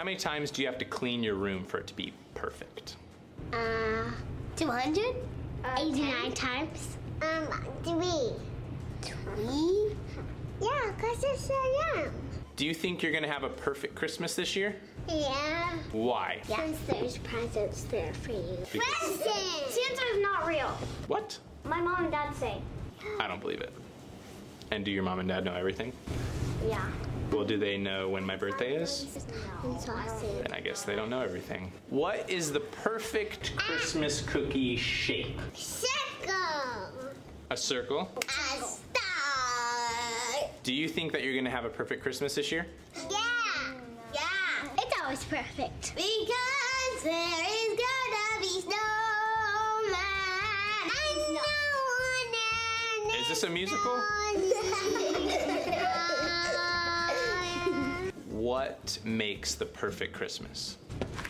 How many times do you have to clean your room for it to be perfect? Uh, 200? Uh, 89 times? Um, three. Three? Yeah, because it's so young. Do you think you're gonna have a perfect Christmas this year? Yeah. Why? Since there's presents there for you. Presents! Santa is not real. What? My mom and dad say. I don't believe it. And do your mom and dad know everything? Yeah. Well, do they know when my birthday is? And. Then I guess they don't know everything. What is the perfect Christmas cookie shape? Circle. A circle? A star. Do you think that you're gonna have a perfect Christmas this year? Yeah. Yeah. It's always perfect. Because there is gonna be snowman. And no one Is this a musical? What makes the perfect Christmas?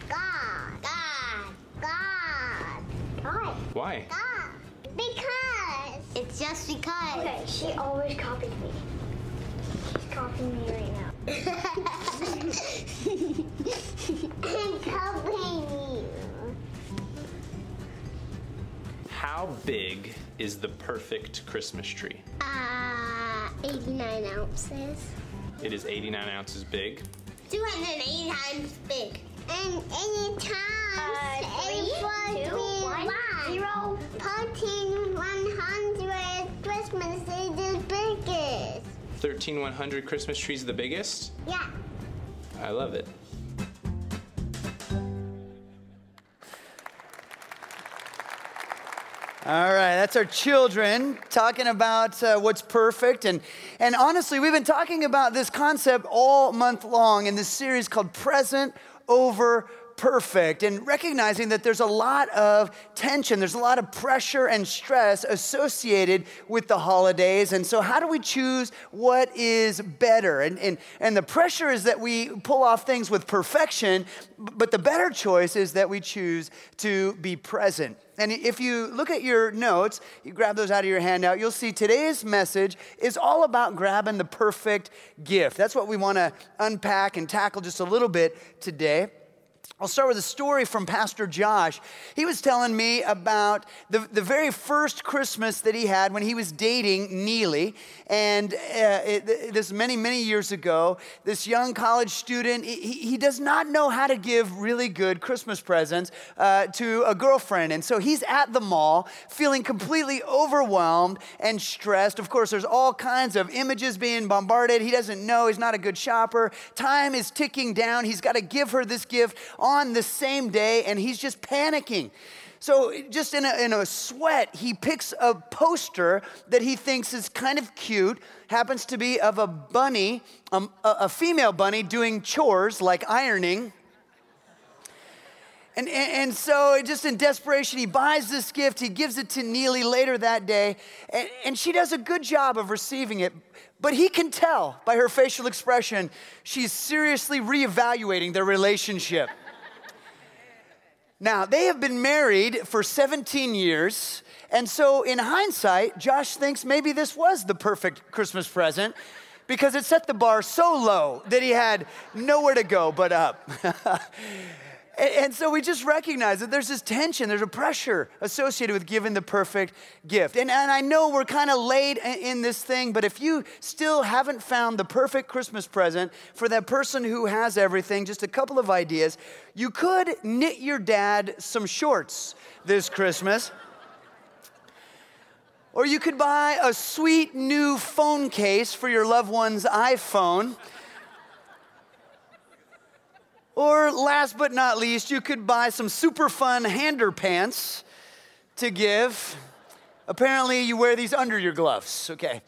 God. God. God. God. Why? God. Because. It's just because. Okay, she always copied me. She's copying me right now. I'm copying you. How big is the perfect Christmas tree? Uh, 89 ounces. It is 89 ounces big. 280 times big. And any times Uh, three, eight, four, two, three, one, one. zero. Fourteen, 100 Christmas is the biggest. 13100 Christmas trees the biggest? Yeah. I love it. All right, that's our children talking about uh, what's perfect. And, and honestly, we've been talking about this concept all month long in this series called Present Over Perfect, and recognizing that there's a lot of tension, there's a lot of pressure and stress associated with the holidays. And so, how do we choose what is better? And, and, and the pressure is that we pull off things with perfection, but the better choice is that we choose to be present. And if you look at your notes, you grab those out of your handout, you'll see today's message is all about grabbing the perfect gift. That's what we want to unpack and tackle just a little bit today. I'll start with a story from Pastor Josh. He was telling me about the, the very first Christmas that he had when he was dating Neely. And uh, it, this many, many years ago, this young college student, he, he does not know how to give really good Christmas presents uh, to a girlfriend. And so he's at the mall feeling completely overwhelmed and stressed. Of course, there's all kinds of images being bombarded. He doesn't know, he's not a good shopper. Time is ticking down. He's got to give her this gift on the same day, and he's just panicking. So, just in a, in a sweat, he picks a poster that he thinks is kind of cute, happens to be of a bunny, um, a, a female bunny doing chores like ironing. And, and, and, so, just in desperation, he buys this gift. He gives it to Neely later that day. And, and she does a good job of receiving it. But he can tell by her facial expression, she's seriously reevaluating their relationship. Now, they have been married for 17 years. And so, in hindsight, Josh thinks maybe this was the perfect Christmas present because it set the bar so low that he had nowhere to go but up. And so we just recognize that there's this tension, there's a pressure associated with giving the perfect gift. And, and I know we're kind of late in this thing, but if you still haven't found the perfect Christmas present for that person who has everything, just a couple of ideas. You could knit your dad some shorts this Christmas. Or you could buy a sweet new phone case for your loved one's iPhone. Or last but not least, you could buy some super fun hander pants to give. Apparently, you wear these under your gloves. Okay.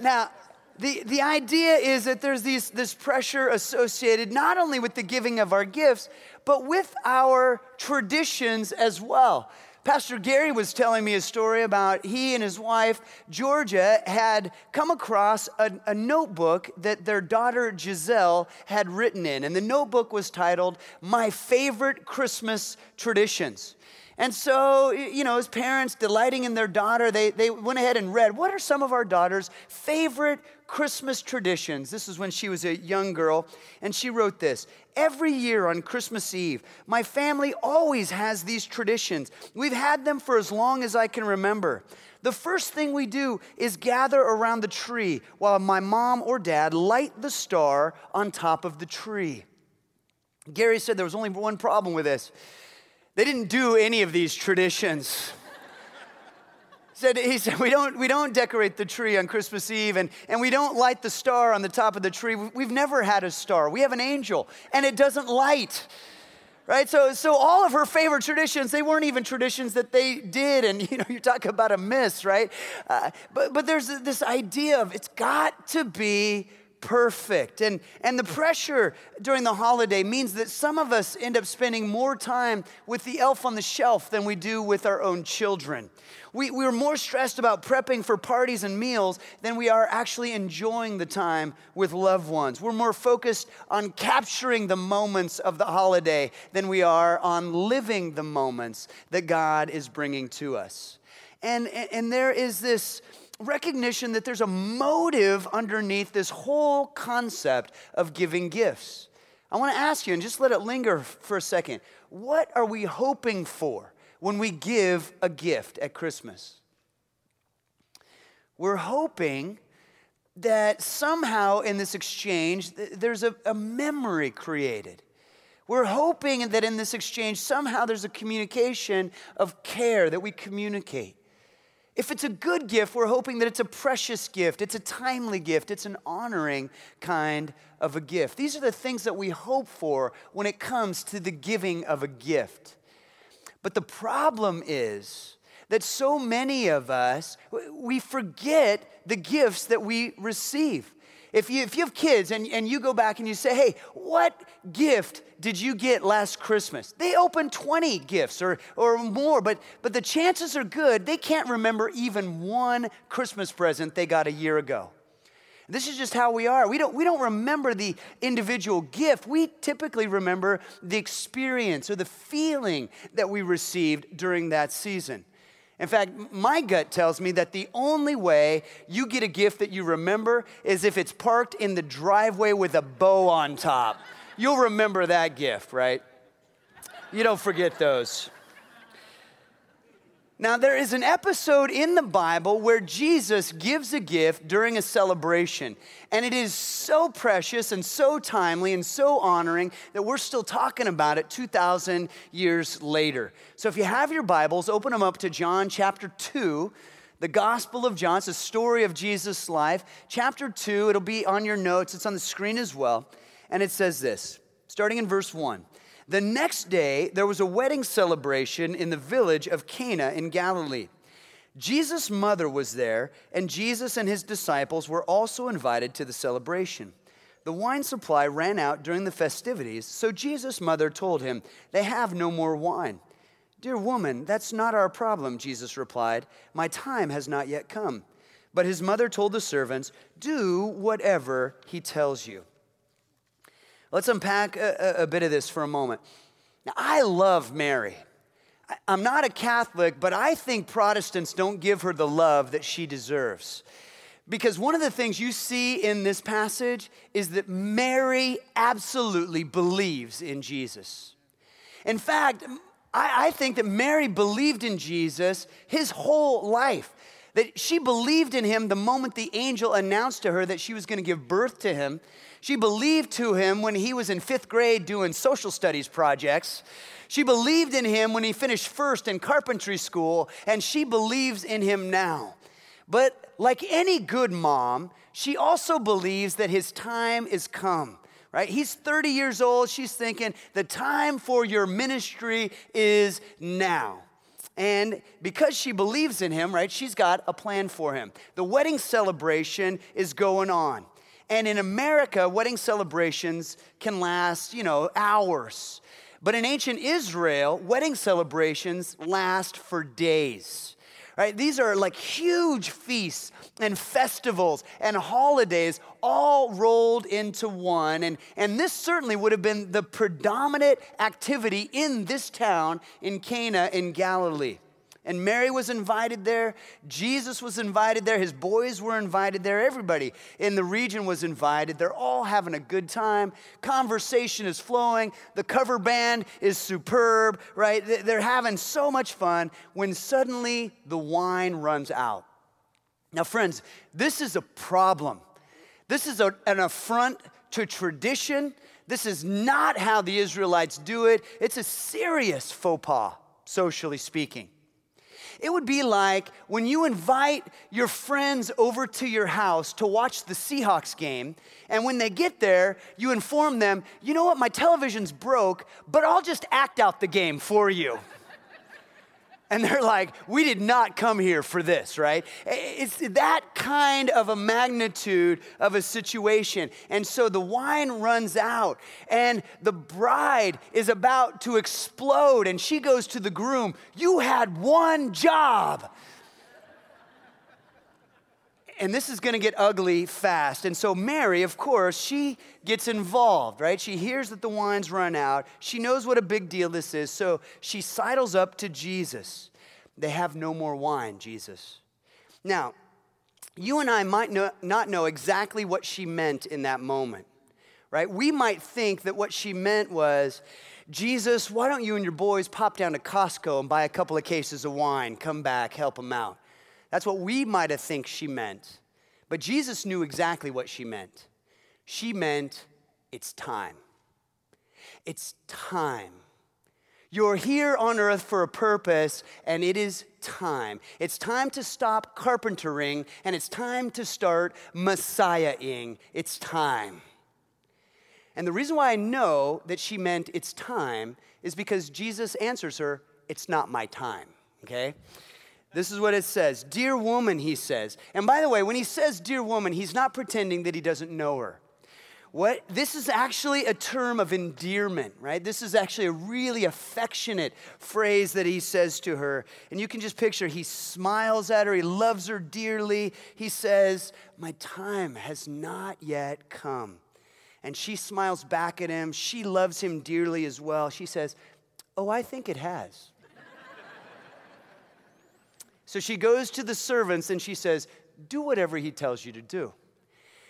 Now, the, the idea is that there's these, this pressure associated not only with the giving of our gifts, but with our traditions as well. Pastor Gary was telling me a story about he and his wife, Georgia, had come across a, a, notebook that their daughter Giselle had written in. And the notebook was titled, My Favorite Christmas Traditions. And so, you know, as parents delighting in their daughter, they, they went ahead and read what are some of our daughter's favorite Christmas traditions? This is when she was a young girl. And she wrote this every year on Christmas Eve, my family always has these traditions. We've had them for as long as I can remember. The first thing we do is gather around the tree while my mom or dad light the star on top of the tree. Gary said there was only one problem with this. They didn't do any of these traditions. said, he said, we don't, we don't decorate the tree on Christmas Eve and, and we don't light the star on the top of the tree. We've never had a star. We have an angel and it doesn't light. Right? So, so all of her favorite traditions, they weren't even traditions that they did. And, you know, you talk about a miss, right? Uh, but, but there's this idea of it's got to be perfect. And, and the pressure during the holiday means that some of us end up spending more time with the elf on the shelf than we do with our own children. We, we're more stressed about prepping for parties and meals than we are actually enjoying the time with loved ones. We're more focused on capturing the moments of the holiday than we are on living the moments that God is bringing to us. And, and there is this recognition that there's a motive underneath this whole concept of giving gifts. I want to ask you, and just let it linger for a second what are we hoping for when we give a gift at Christmas? We're hoping that somehow in this exchange, there's a, a memory created. We're hoping that in this exchange, somehow there's a communication of care that we communicate. If it's a good gift, we're hoping that it's a precious gift, it's a timely gift, it's an honoring kind of a gift. These are the things that we hope for when it comes to the giving of a gift. But the problem is that so many of us, we forget the gifts that we receive. If you, if you have kids and, and you go back and you say, hey, what gift did you get last Christmas? They open 20 gifts or, or more, but, but the chances are good they can't remember even one Christmas present they got a year ago. This is just how we are. We don't, we don't remember the individual gift. We typically remember the experience or the feeling that we received during that season. In fact, my gut tells me that the only way you get a gift that you remember is if it's parked in the driveway with a bow on top. You'll remember that gift, right? You don't forget those. Now, there is an episode in the Bible where Jesus gives a gift during a celebration. And it is so precious and so timely and so honoring that we're still talking about it 2,000 years later. So, if you have your Bibles, open them up to John chapter 2. The Gospel of John, it's a story of Jesus' life. Chapter 2, it'll be on your notes, it's on the screen as well. And it says this, starting in verse 1. The next day, there was a wedding celebration in the village of Cana in Galilee. Jesus' mother was there, and Jesus and his disciples were also invited to the celebration. The wine supply ran out during the festivities, so Jesus' mother told him, They have no more wine. Dear woman, that's not our problem, Jesus replied. My time has not yet come. But his mother told the servants, Do whatever he tells you. Let's unpack a, a, bit of this for a moment. Now, I love Mary. I'm not a Catholic, but I think Protestants don't give her the love that she deserves. Because one of the things you see in this passage is that Mary absolutely believes in Jesus. In fact, I, I, think that Mary believed in Jesus his whole life. That she believed in him the moment the angel announced to her that she was going to give birth to him. She believed to him when he was in fifth grade doing social studies projects. She believed in him when he finished first in carpentry school, and she believes in him now. But like any good mom, she also believes that his time is come. Right? He's 30 years old. She's thinking the time for your ministry is now. And because she believes in him, right, she's got a plan for him. The wedding celebration is going on. And in America, wedding celebrations can last, you know, hours. But in ancient Israel, wedding celebrations last for days. Right? These are like huge feasts and festivals and holidays all rolled into one. And, and this certainly would have been the predominant activity in this town in Cana in Galilee. And Mary was invited there. Jesus was invited there. His boys were invited there. Everybody in the region was invited. They're all having a good time. Conversation is flowing. The cover band is superb, right? They're having so much fun when suddenly the wine runs out. Now, friends, this is a problem. This is a, an affront to tradition. This is not how the Israelites do it. It's a serious faux pas, socially speaking. It would be like when you invite your friends over to your house to watch the Seahawks game, and when they get there, you inform them, you know what, my television's broke, but I'll just act out the game for you. And they're like, we did not come here for this, right? It's that kind of a magnitude of a situation. And so the wine runs out, and the bride is about to explode, and she goes to the groom, You had one job and this is going to get ugly fast. And so Mary, of course, she gets involved, right? She hears that the wine's run out. She knows what a big deal this is. So she sidles up to Jesus. They have no more wine, Jesus. Now, you and I might know, not know exactly what she meant in that moment, right? We might think that what she meant was, Jesus, why don't you and your boys pop down to Costco and buy a couple of cases of wine, come back, help them out? That's what we might have think she meant. But Jesus knew exactly what she meant. She meant it's time. It's time. You're here on earth for a purpose, and it is time. It's time to stop carpentering, and it's time to start messiahing. It's time. And the reason why I know that she meant it's time is because Jesus answers her, It's not my time, okay? This is what it says Dear woman, he says. And by the way, when he says dear woman, he's not pretending that he doesn't know her. What this is actually a term of endearment, right? This is actually a really affectionate phrase that he says to her. And you can just picture he smiles at her, he loves her dearly. He says, "My time has not yet come." And she smiles back at him. She loves him dearly as well. She says, "Oh, I think it has." So she goes to the servants and she says, Do whatever he tells you to do.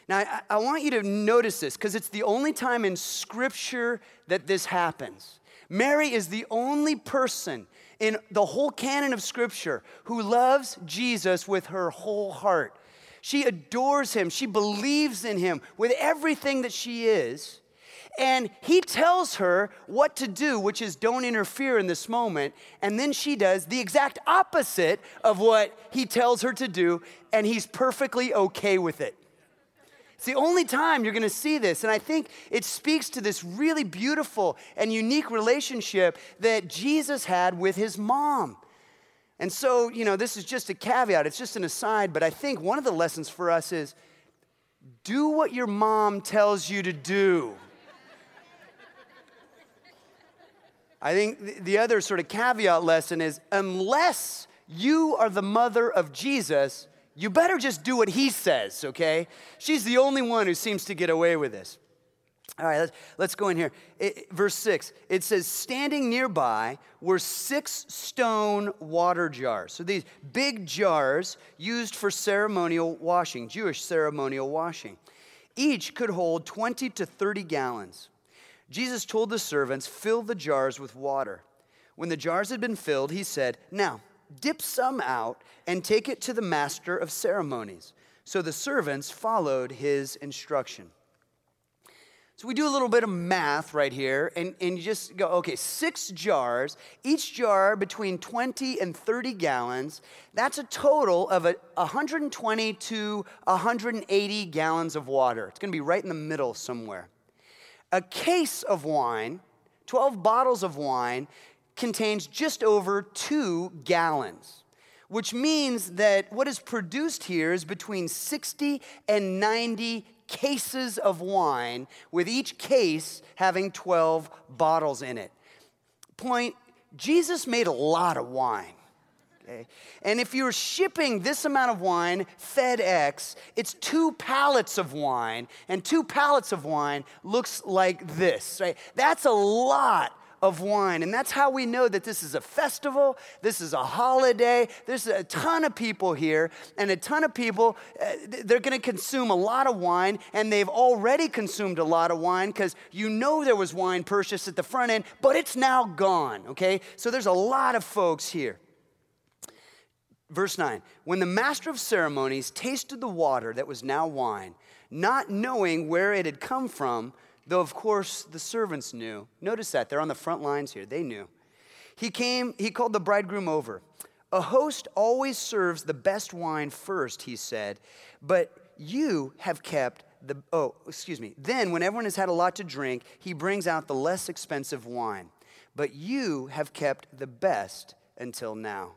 Now, I, I want you to notice this because it's the only time in Scripture that this happens. Mary is the only person in the whole canon of Scripture who loves Jesus with her whole heart. She adores him, she believes in him with everything that she is. And he tells her what to do, which is don't interfere in this moment. And then she does the exact opposite of what he tells her to do, and he's perfectly okay with it. It's the only time you're going to see this. And I think it speaks to this really beautiful and unique relationship that Jesus had with his mom. And so, you know, this is just a caveat, it's just an aside, but I think one of the lessons for us is do what your mom tells you to do. I think the other sort of caveat lesson is unless you are the mother of Jesus, you better just do what he says, okay? She's the only one who seems to get away with this. All right, let's, let's go in here. It, verse 6, it says, Standing nearby were six stone water jars. So these big jars used for ceremonial washing, Jewish ceremonial washing. Each could hold 20 to 30 gallons. Jesus told the servants, Fill the jars with water. When the jars had been filled, he said, Now, dip some out and take it to the master of ceremonies. So the servants followed his instruction. So we do a little bit of math right here, and, and you just go, okay, six jars, each jar between 20 and 30 gallons. That's a total of a 120 to 180 gallons of water. It's gonna be right in the middle somewhere. A case of wine, 12 bottles of wine, contains just over two gallons, which means that what is produced here is between 60 and 90 cases of wine, with each case having 12 bottles in it. Point Jesus made a lot of wine. Okay? And if you're shipping this amount of wine, FedEx, it's two pallets of wine, and two pallets of wine looks like this, right? That's a lot of wine. And that's how we know that this is a festival, this is a holiday. There's a ton of people here, and a ton of people, uh, they're gonna consume a lot of wine, and they've already consumed a lot of wine because you know there was wine purchased at the front end, but it's now gone, okay? So there's a lot of folks here. Verse 9 When the master of ceremonies tasted the water that was now wine, not knowing where it had come from, though of course the servants knew. Notice that, they're on the front lines here, they knew. He came, he called the bridegroom over. A host always serves the best wine first, he said, but you have kept the, oh, excuse me. Then, when everyone has had a lot to drink, he brings out the less expensive wine. But you have kept the best until now.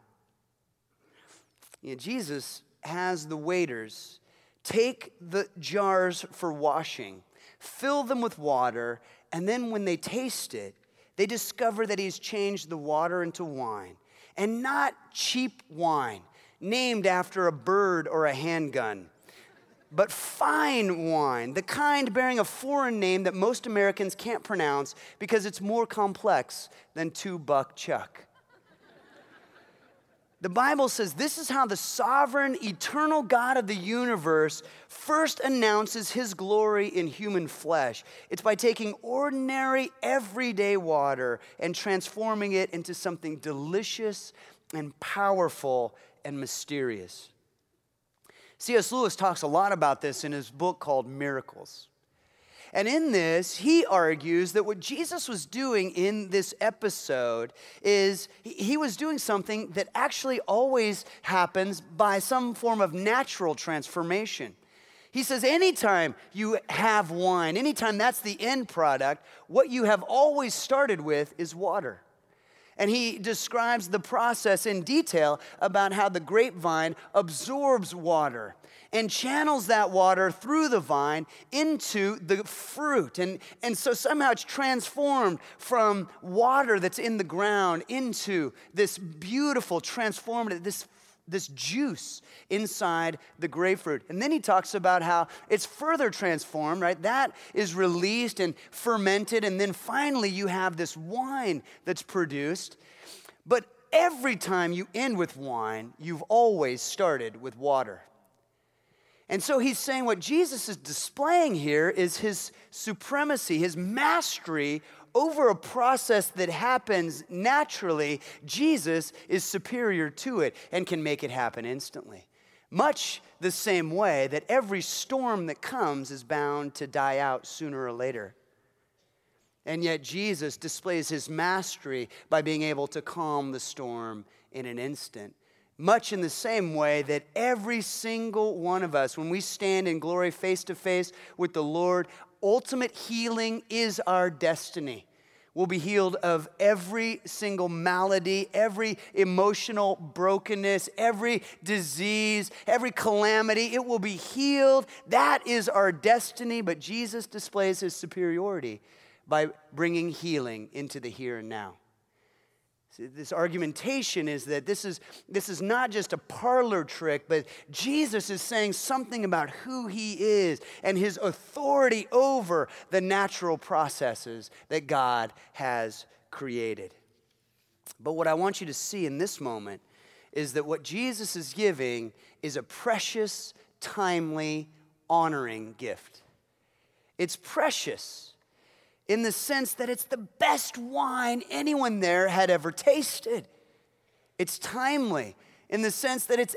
You know, Jesus has the waiters take the jars for washing, fill them with water, and then when they taste it, they discover that he's changed the water into wine. And not cheap wine, named after a bird or a handgun, but fine wine, the kind bearing a foreign name that most Americans can't pronounce because it's more complex than two buck chuck. The Bible says this is how the sovereign, eternal God of the universe first announces his glory in human flesh. It's by taking ordinary, everyday water and transforming it into something delicious and powerful and mysterious. C.S. Lewis talks a lot about this in his book called Miracles. And in this, he argues that what Jesus was doing in this episode is he was doing something that actually always happens by some form of natural transformation. He says, anytime you have wine, anytime that's the end product, what you have always started with is water. And he describes the process in detail about how the grapevine absorbs water and channels that water through the vine into the fruit. And, and so somehow it's transformed from water that's in the ground into this beautiful, transformative, this this juice inside the grapefruit. And then he talks about how it's further transformed, right? That is released and fermented. And then finally, you have this wine that's produced. But every time you end with wine, you've always started with water. And so he's saying what Jesus is displaying here is his supremacy, his mastery over a process that happens naturally. Jesus is superior to it and can make it happen instantly. Much the same way that every storm that comes is bound to die out sooner or later. And yet, Jesus displays his mastery by being able to calm the storm in an instant much in the same way that every single one of us, when we stand in glory face to face with the Lord, ultimate healing is our destiny. We'll be healed of every single malady, every emotional brokenness, every disease, every calamity. It will be healed. That is our destiny, but Jesus displays his superiority by bringing healing into the here and now this argumentation is that this is, this is not just a parlor trick, but Jesus is saying something about who he is and his authority over the natural processes that God has created. But what I want you to see in this moment is that what Jesus is giving is a precious, timely, honoring gift. It's precious in the sense that it's the best wine anyone there had ever tasted. It's timely in the sense that it's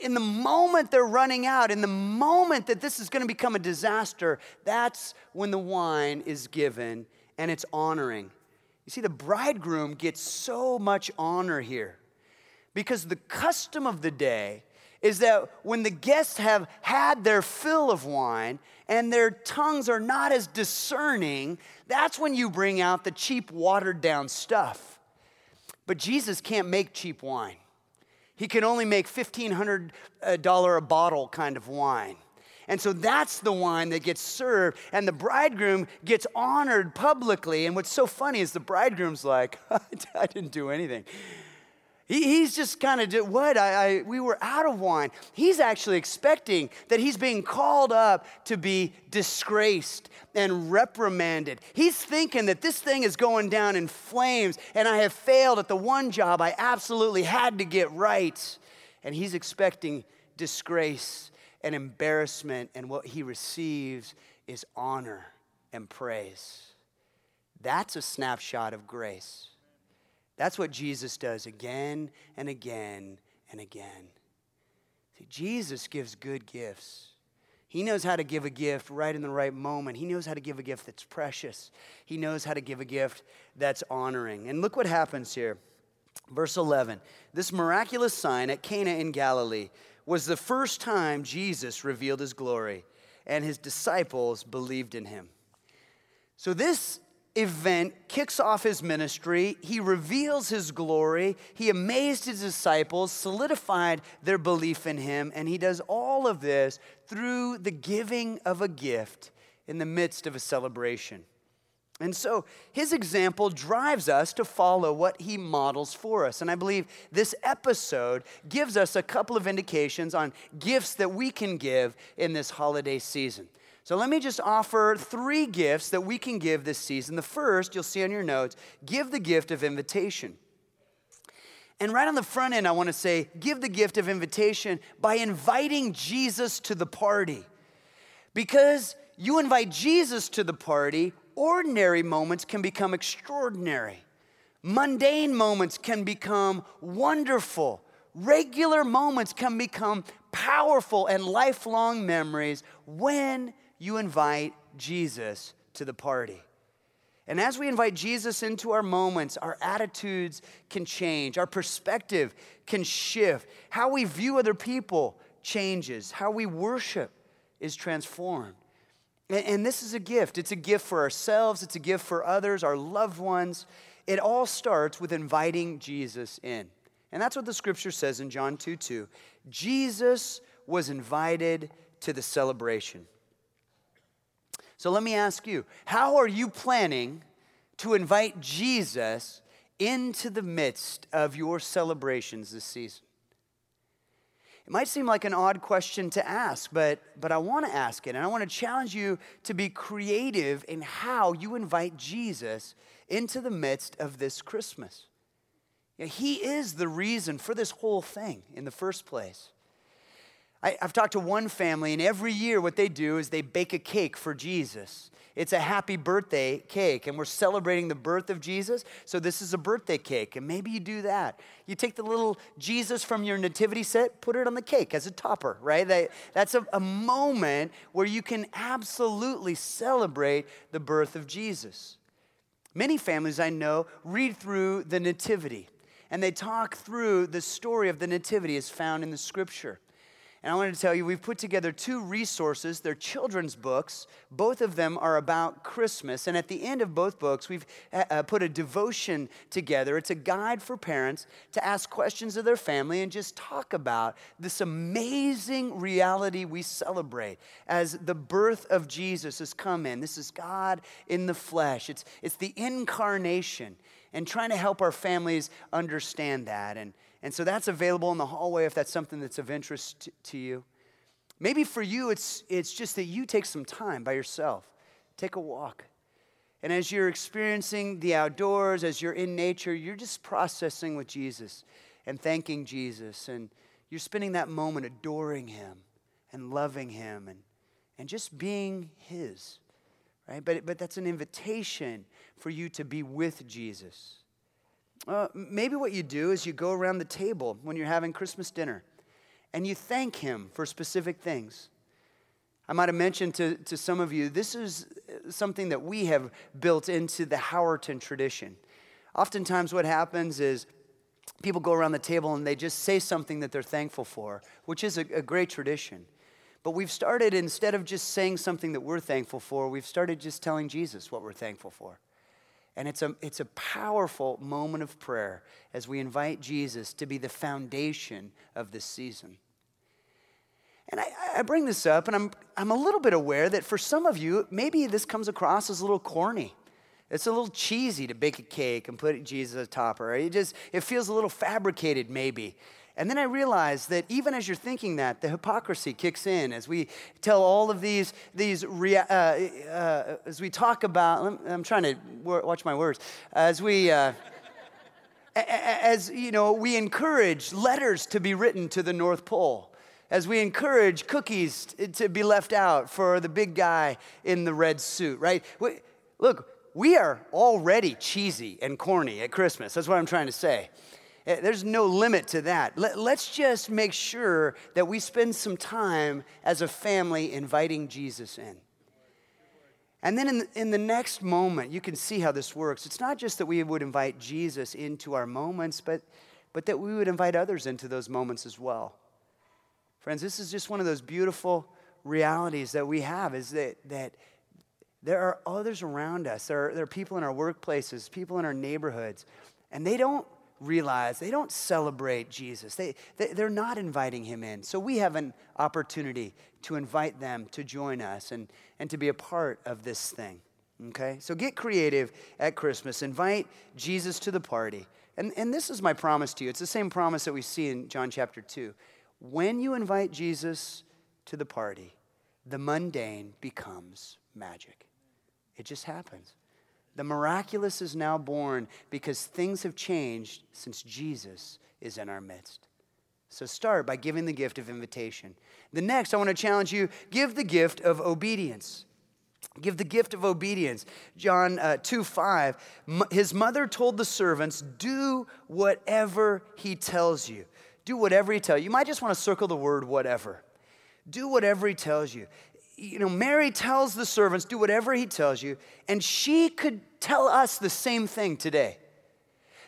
in the moment they're running out, in the moment that this is going to become a disaster, that's when the wine is given and it's honoring. You see, the bridegroom gets so much honor here because the custom of the day is that when the guests have had their fill of wine and their tongues are not as discerning, that's when you bring out the cheap, watered down stuff. But Jesus can't make cheap wine. He can only make $1,500 uh, a bottle kind of wine. And so that's the wine that gets served, and the bridegroom gets honored publicly. And what's so funny is the bridegroom's like, I didn't do anything. He, he's just kind of, what? I, I, we were out of wine. He's actually expecting that he's being called up to be disgraced and reprimanded. He's thinking that this thing is going down in flames and I have failed at the one job I absolutely had to get right. And he's expecting disgrace and embarrassment, and what he receives is honor and praise. That's a snapshot of grace. That's what Jesus does again and again and again. See, Jesus gives good gifts. He knows how to give a gift right in the right moment. He knows how to give a gift that's precious. He knows how to give a gift that's honoring. And look what happens here. Verse 11 This miraculous sign at Cana in Galilee was the first time Jesus revealed his glory, and his disciples believed in him. So, this event kicks off his ministry. He reveals his glory. He amazed his disciples, solidified their belief in him, and he does all of this through the giving of a gift in the midst of a celebration. And so his example drives us to follow what he models for us. And I believe this episode gives us a couple of indications on gifts that we can give in this holiday season. So let me just offer three gifts that we can give this season. The first, you'll see on your notes, give the gift of invitation. And right on the front end, I want to say, give the gift of invitation by inviting Jesus to the party. Because you invite Jesus to the party, ordinary moments can become extraordinary. Mundane moments can become wonderful. Regular moments can become powerful and lifelong memories when you invite Jesus to the party. And as we invite Jesus into our moments, our attitudes can change, our perspective can shift, how we view other people changes, how we worship is transformed. And, this is a gift. It's a gift for ourselves, it's a gift for others, our loved ones. It all starts with inviting Jesus in. And that's what the scripture says in John 2 2. Jesus was invited to the celebration. So let me ask you how are you planning to invite Jesus into the midst of your celebrations this season? It might seem like an odd question to ask, but, but I want to ask it. And I want to challenge you to be creative in how you invite Jesus into the midst of this Christmas. he is the reason for this whole thing in the first place. I, have talked to one family, and every year what they do is they bake a cake for Jesus. It's a happy birthday cake, and we're celebrating the birth of Jesus. So, this is a birthday cake, and maybe you do that. You take the little Jesus from your nativity set, put it on the cake as a topper, right? That, that's a, a moment where you can absolutely celebrate the birth of Jesus. Many families I know read through the nativity, and they talk through the story of the nativity as found in the scripture. And I wanted to tell you, we've put together two resources. They're children's books. Both of them are about Christmas. And at the end of both books, we've uh, uh, put a devotion together. It's a guide for parents to ask questions of their family and just talk about this amazing reality we celebrate as the birth of Jesus has come in. This is God in the flesh, it's, it's the incarnation, and trying to help our families understand that. And and so that's available in the hallway if that's something that's of interest to, to you. Maybe for you, it's, it's just that you take some time by yourself, take a walk. And as you're experiencing the outdoors, as you're in nature, you're just processing with Jesus and thanking Jesus. And you're spending that moment adoring Him and loving Him and, and just being His, right? But, but that's an invitation for you to be with Jesus. Uh, maybe what you do is you go around the table when you're having Christmas dinner and you thank Him for specific things. I might have mentioned to, to some of you, this is something that we have built into the Howerton tradition. Oftentimes, what happens is people go around the table and they just say something that they're thankful for, which is a, a great tradition. But we've started, instead of just saying something that we're thankful for, we've started just telling Jesus what we're thankful for. And it's a, it's a powerful moment of prayer as we invite Jesus to be the foundation of this season. And I, I, bring this up, and I'm, I'm a little bit aware that for some of you, maybe this comes across as a little corny. It's a little cheesy to bake a cake and put Jesus on top, right? It just it feels a little fabricated, maybe. And then I realized that even as you're thinking that, the hypocrisy kicks in as we tell all of these, these rea- uh, uh, as we talk about, I'm trying to watch my words, as we, uh, as, you know, we encourage letters to be written to the North Pole, as we encourage cookies to be left out for the big guy in the red suit, right? Look, we are already cheesy and corny at Christmas. That's what I'm trying to say. Eh, there's no limit to that. Let's just make sure that we spend some time as a family inviting Jesus in. And then in the, in the next moment, you can see how this works. It's not just that we would invite Jesus into our moments, but, but that we would invite others into those moments as well. Friends, this is just one of those beautiful realities that we have is that, that there are others around us. There are, there are people in our workplaces, people in our neighborhoods, and they don't realize they don't celebrate Jesus. They, they, they're not inviting him in. So we have an opportunity to invite them to join us and, and to be a part of this thing. Okay? So get creative at Christmas. Invite Jesus to the party. And, and this is my promise to you. It's the same promise that we see in John chapter 2. When you invite Jesus to the party, the mundane becomes magic. It just happens. The miraculous is now born because things have changed since Jesus is in our midst. So start by giving the gift of invitation. The next, I want to challenge you give the gift of obedience. Give the gift of obedience. John uh, 2 5, his mother told the servants, Do whatever he tells you. Do whatever he tells you. You might just want to circle the word whatever. Do whatever he tells you you know, Mary tells the servants, do whatever he tells you, and she could tell us the same thing today.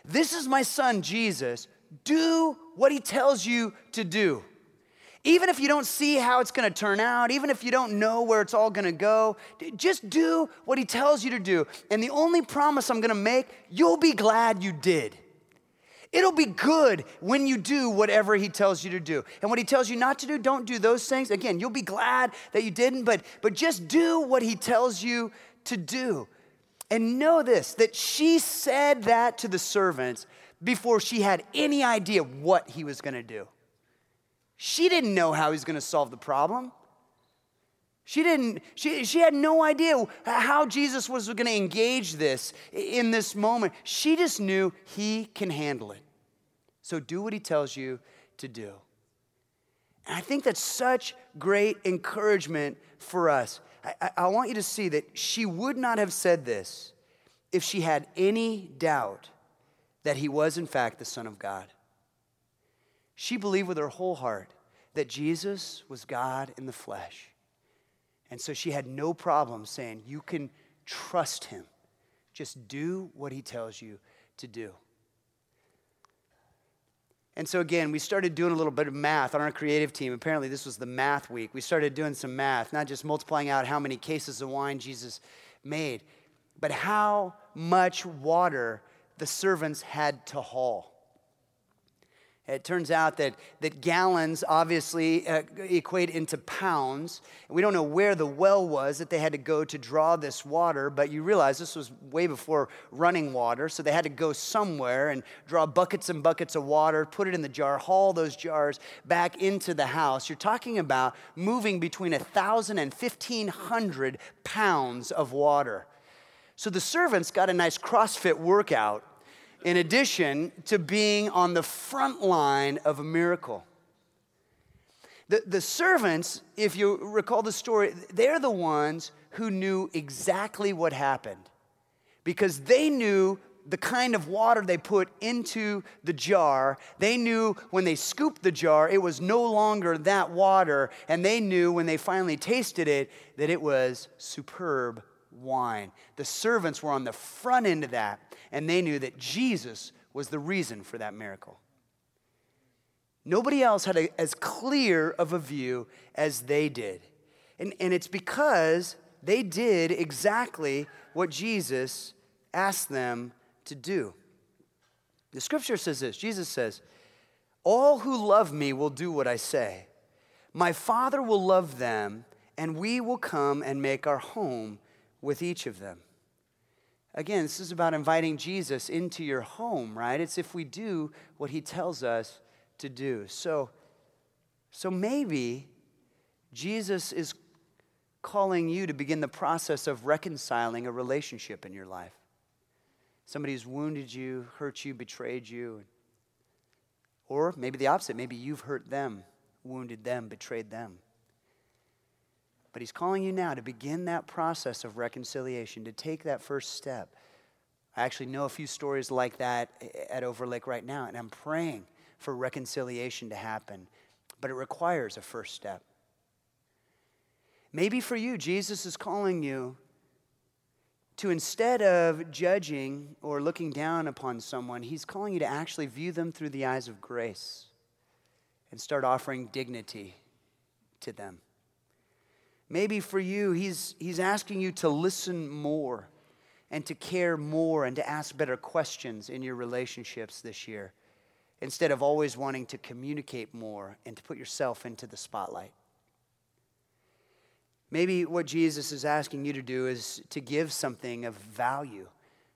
This is my son, Jesus. Do what he tells you to do. Even if you don't see how it's gonna turn out, even if you don't know where it's all gonna go, just do what he tells you to do. And the only promise I'm gonna make, you'll be glad you did. It'll be good when you do whatever he tells you to do. And what he tells you not to do, don't do those things. Again, you'll be glad that you didn't, but, but just do what he tells you to do. And know this that she said that to the servants before she had any idea what he was going to do. She didn't know how he was going to solve the problem. She didn't, she, she had no idea how Jesus was going to engage this in this moment. She just knew he can handle it. So do what he tells you to do. And I think that's such great encouragement for us. I, I, want you to see that she would not have said this if she had any doubt that he was, in fact, the Son of God. She believed with her whole heart that Jesus was God in the flesh. And so she had no problem saying, You can trust him. Just do what he tells you to do. And so, again, we started doing a little bit of math on our creative team. Apparently, this was the math week. We started doing some math, not just multiplying out how many cases of wine Jesus made, but how much water the servants had to haul. It turns out that, that gallons obviously uh, equate into pounds. We don't know where the well was that they had to go to draw this water, but you realize this was way before running water, so they had to go somewhere and draw buckets and buckets of water, put it in the jar, haul those jars back into the house. You're talking about moving between 1,000 and 1,500 pounds of water. So the servants got a nice CrossFit workout in addition to being on the front line of a miracle. The, the servants, if you recall the story, they're the ones who knew exactly what happened because they knew the kind of water they put into the jar. They knew when they scooped the jar, it was no longer that water. And they knew when they finally tasted it that it was superb wine. The servants were on the front end of that and they knew that Jesus was the reason for that miracle. Nobody else had a, as clear of a view as they did. And, and it's because they did exactly what Jesus asked them to do. The scripture says this Jesus says, All who love me will do what I say. My Father will love them, and we will come and make our home with each of them. Again, this is about inviting Jesus into your home, right? It's if we do what he tells us to do. So, so maybe Jesus is calling you to begin the process of reconciling a relationship in your life. Somebody who's wounded you, hurt you, betrayed you. Or maybe the opposite. Maybe you've hurt them, wounded them, betrayed them. But he's calling you now to begin that process of reconciliation, to take that first step. I actually know a few stories like that at Overlake right now, and I'm praying for reconciliation to happen. But it requires a first step. Maybe for you, Jesus is calling you to instead of judging or looking down upon someone, he's calling you to actually view them through the eyes of grace and start offering dignity to them. Maybe for you, he's, he's asking you to listen more and to care more and to ask better questions in your relationships this year instead of always wanting to communicate more and to put yourself into the spotlight. Maybe what Jesus is asking you to do is to give something of value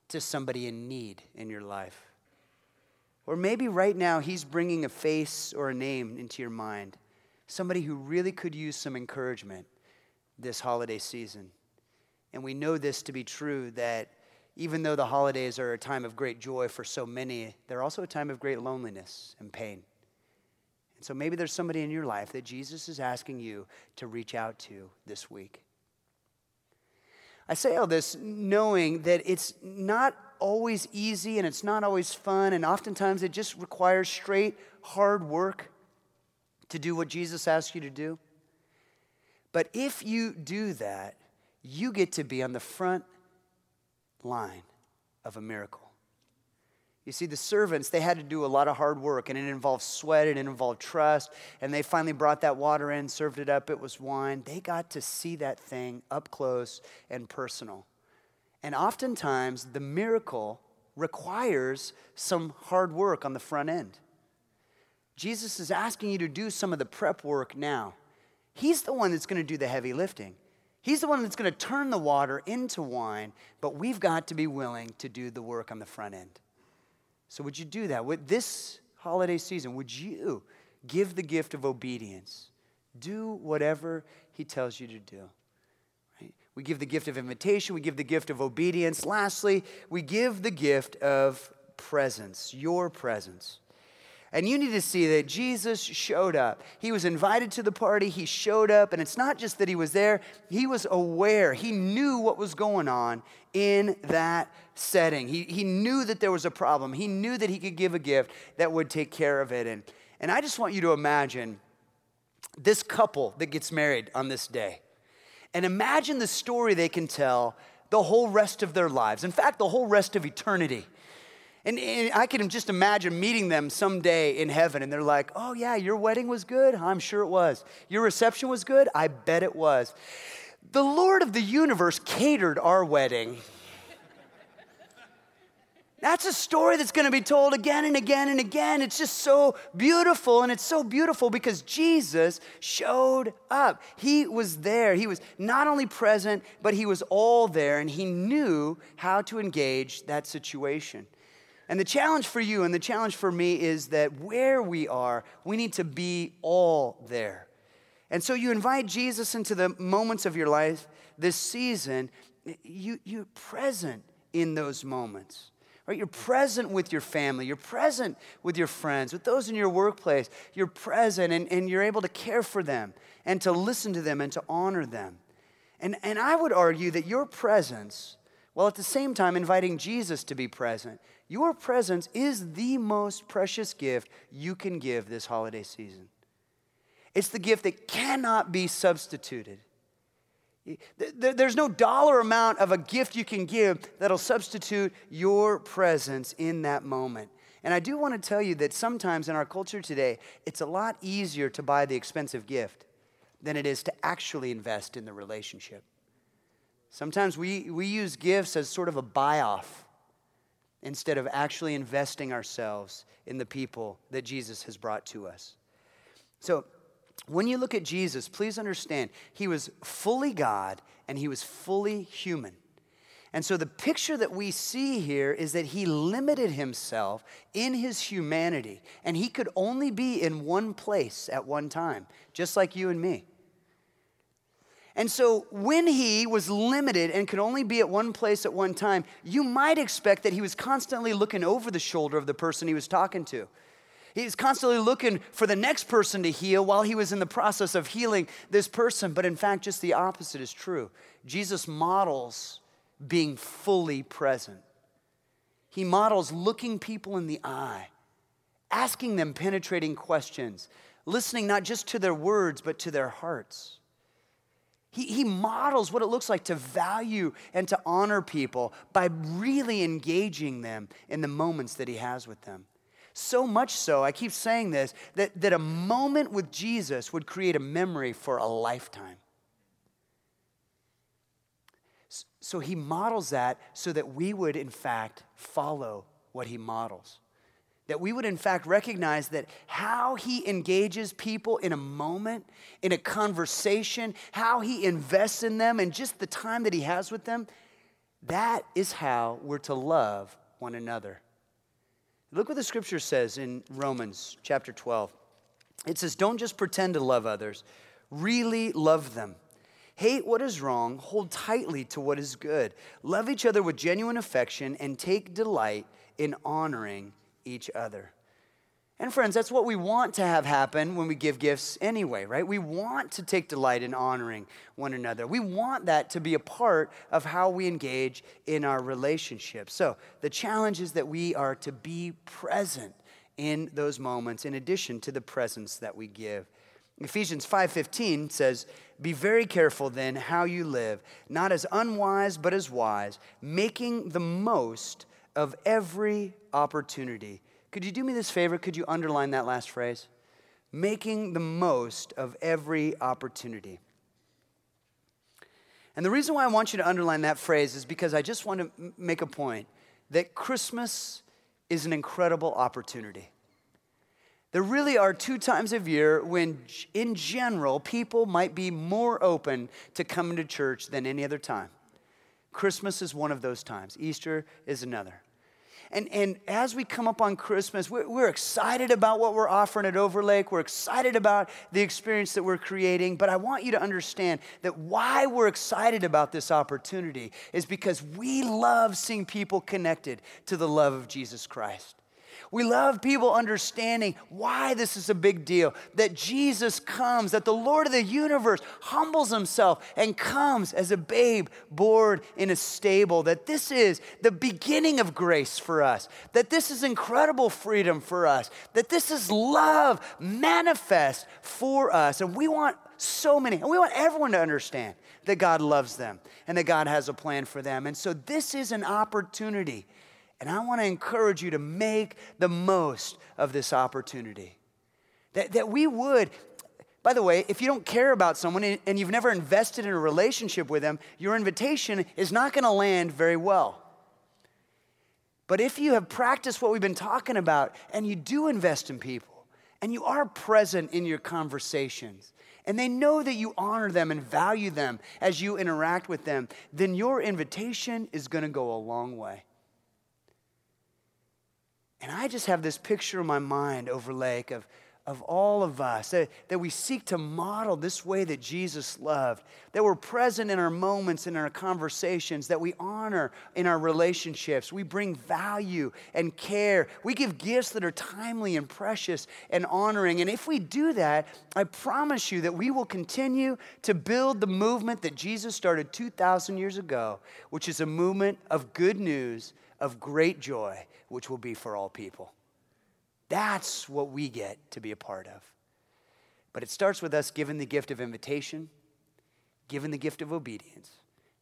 to somebody in need in your life. Or maybe right now he's bringing a face or a name into your mind, somebody who really could use some encouragement this holiday season. And we know this to be true that even though the holidays are a time of great joy for so many, they're also a time of great loneliness and pain. And so maybe there's somebody in your life that Jesus is asking you to reach out to this week. I say all this knowing that it's not always easy and it's not always fun, and oftentimes it just requires straight, hard work to do what Jesus asks you to do. But if you do that, you get to be on the front line of a miracle. You see, the servants, they had to do a lot of hard work, and it involved sweat and it involved trust. And they finally brought that water in, served it up, it was wine. They got to see that thing up close and personal. And oftentimes, the miracle requires some hard work on the front end. Jesus is asking you to do some of the prep work now. He's the one that's going to do the heavy lifting. He's the one that's going to turn the water into wine, but we've got to be willing to do the work on the front end. So, would you do that? With this holiday season, would you give the gift of obedience? Do whatever He tells you to do. Right? We give the gift of invitation, we give the gift of obedience. Lastly, we give the gift of presence, your presence. And you need to see that Jesus showed up. He was invited to the party, he showed up, and it's not just that he was there, he was aware. He knew what was going on in that setting. He, he knew that there was a problem, he knew that he could give a gift that would take care of it. And, and I just want you to imagine this couple that gets married on this day. And imagine the story they can tell the whole rest of their lives. In fact, the whole rest of eternity. And, and, I can just imagine meeting them someday in heaven, and they're like, Oh, yeah, your wedding was good? I'm sure it was. Your reception was good? I bet it was. The Lord of the universe catered our wedding. That's a story that's going to be told again and again and again. It's just so beautiful. And it's so beautiful because Jesus showed up. He was there. He was not only present, but he was all there. And he knew how to engage that situation. And the challenge for you and the challenge for me is that where we are, we need to be all there. And so you invite Jesus into the moments of your life this season, you, you're present in those moments. Right? You're present with your family, you're present with your friends, with those in your workplace. You're present and, and you're able to care for them and to listen to them and to honor them. And, and I would argue that your presence, while at the same time inviting Jesus to be present, your presence is the most precious gift you can give this holiday season. It's the gift that cannot be substituted. There's no dollar amount of a gift you can give that'll substitute your presence in that moment. And I do want to tell you that sometimes in our culture today, it's a lot easier to buy the expensive gift than it is to actually invest in the relationship. Sometimes we, we use gifts as sort of a buy off instead of actually investing ourselves in the people that Jesus has brought to us. So, when you look at Jesus, please understand, he was fully God and he was fully human. And so the picture that we see here is that he limited himself in his humanity, and he could only be in one place at one time, just like you and me. And so when he was limited and could only be at one place at one time, you might expect that he was constantly looking over the shoulder of the person he was talking to. He's constantly looking for the next person to heal while he was in the process of healing this person. But in fact, just the opposite is true. Jesus models being fully present. He models looking people in the eye, asking them penetrating questions, listening not just to their words, but to their hearts. He, he models what it looks like to value and to honor people by really engaging them in the moments that he has with them. So much so, I keep saying this, that, that a moment with Jesus would create a memory for a lifetime. So he models that so that we would, in fact, follow what he models. That we would, in fact, recognize that how he engages people in a moment, in a conversation, how he invests in them, and just the time that he has with them, that is how we're to love one another. Look what the scripture says in Romans chapter 12. It says, Don't just pretend to love others, really love them. Hate what is wrong, hold tightly to what is good. Love each other with genuine affection, and take delight in honoring each other. And friends, that's what we want to have happen when we give gifts anyway, right? We want to take delight in honoring one another. We want that to be a part of how we engage in our relationships. So the challenge is that we are to be present in those moments in addition to the presence that we give. Ephesians 5:15 says, "Be very careful then how you live, not as unwise but as wise, making the most of every opportunity." Could you do me this favor? Could you underline that last phrase? Making the most of every opportunity. And the reason why I want you to underline that phrase is because I just want to make a point that Christmas is an incredible opportunity. There really are two times of year when, in general, people might be more open to coming to church than any other time. Christmas is one of those times, Easter is another. And, and as we come up on Christmas, we're, we're excited about what we're offering at Overlake. We're excited about the experience that we're creating. But I want you to understand that why we're excited about this opportunity is because we love seeing people connected to the love of Jesus Christ. We love people understanding why this is a big deal that Jesus comes, that the Lord of the universe humbles himself and comes as a babe born in a stable, that this is the beginning of grace for us, that this is incredible freedom for us, that this is love manifest for us. And we want so many, and we want everyone to understand that God loves them and that God has a plan for them. And so this is an opportunity and I want to encourage you to make the most of this opportunity. That, that we would, by the way, if you don't care about someone and you've never invested in a relationship with them, your invitation is not going to land very well. But if you have practiced what we've been talking about and you do invest in people and you are present in your conversations, and they know that you honor them and value them as you interact with them, then your invitation is going to go a long way. And I just have this picture in my mind Overlake of, of all of us, that, that we seek to model this way that Jesus loved, that we're present in our moments, and in our conversations, that we honor in our relationships. We bring value and care. We give gifts that are timely and precious and honoring. And if we do that, I promise you that we will continue to build the movement that Jesus started 2,000 years ago, which is a movement of good news, of great joy which will be for all people. That's what we get to be a part of. But it starts with us giving the gift of invitation, giving the gift of obedience,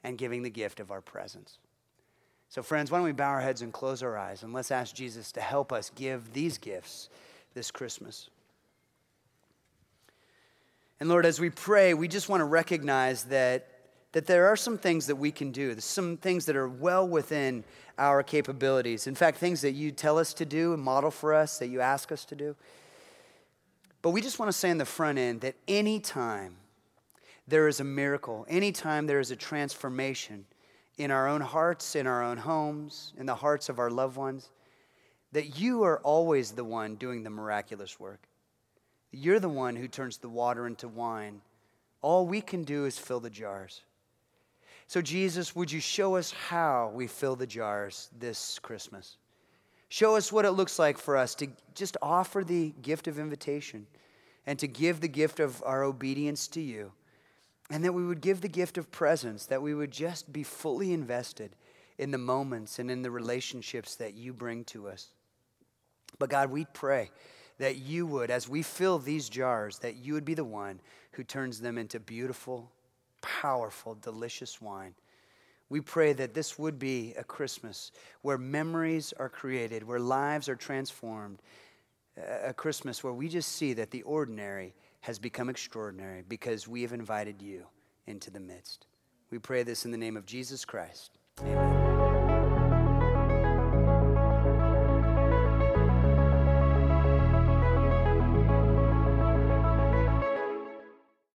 and giving the gift of our presence. So, friends, why don't we bow our heads and close our eyes and let's ask Jesus to help us give these gifts this Christmas. And Lord, as we pray, we just want to recognize that that there are some things that we can do, There's some things that are well within our capabilities. In fact, things that you tell us to do and model for us, that you ask us to do. But we just want to say in the front end that anytime there is a miracle, anytime there is a transformation in our own hearts, in our own homes, in the hearts of our loved ones, that you are always the one doing the miraculous work. You're the one who turns the water into wine. All we can do is fill the jars. So, Jesus, would you show us how we fill the jars this Christmas? Show us what it looks like for us to just offer the gift of invitation and to give the gift of our obedience to you. And that we would give the gift of presence, that we would just be fully invested in the moments and in the relationships that you bring to us. But God, we pray that you would, as we fill these jars, that you would be the one who turns them into beautiful, powerful, delicious wine. We pray that this would be a Christmas where memories are created, where lives are transformed, a Christmas where we just see that the ordinary has become extraordinary because we have invited you into the midst. We pray this in the name of Jesus Christ. Amen.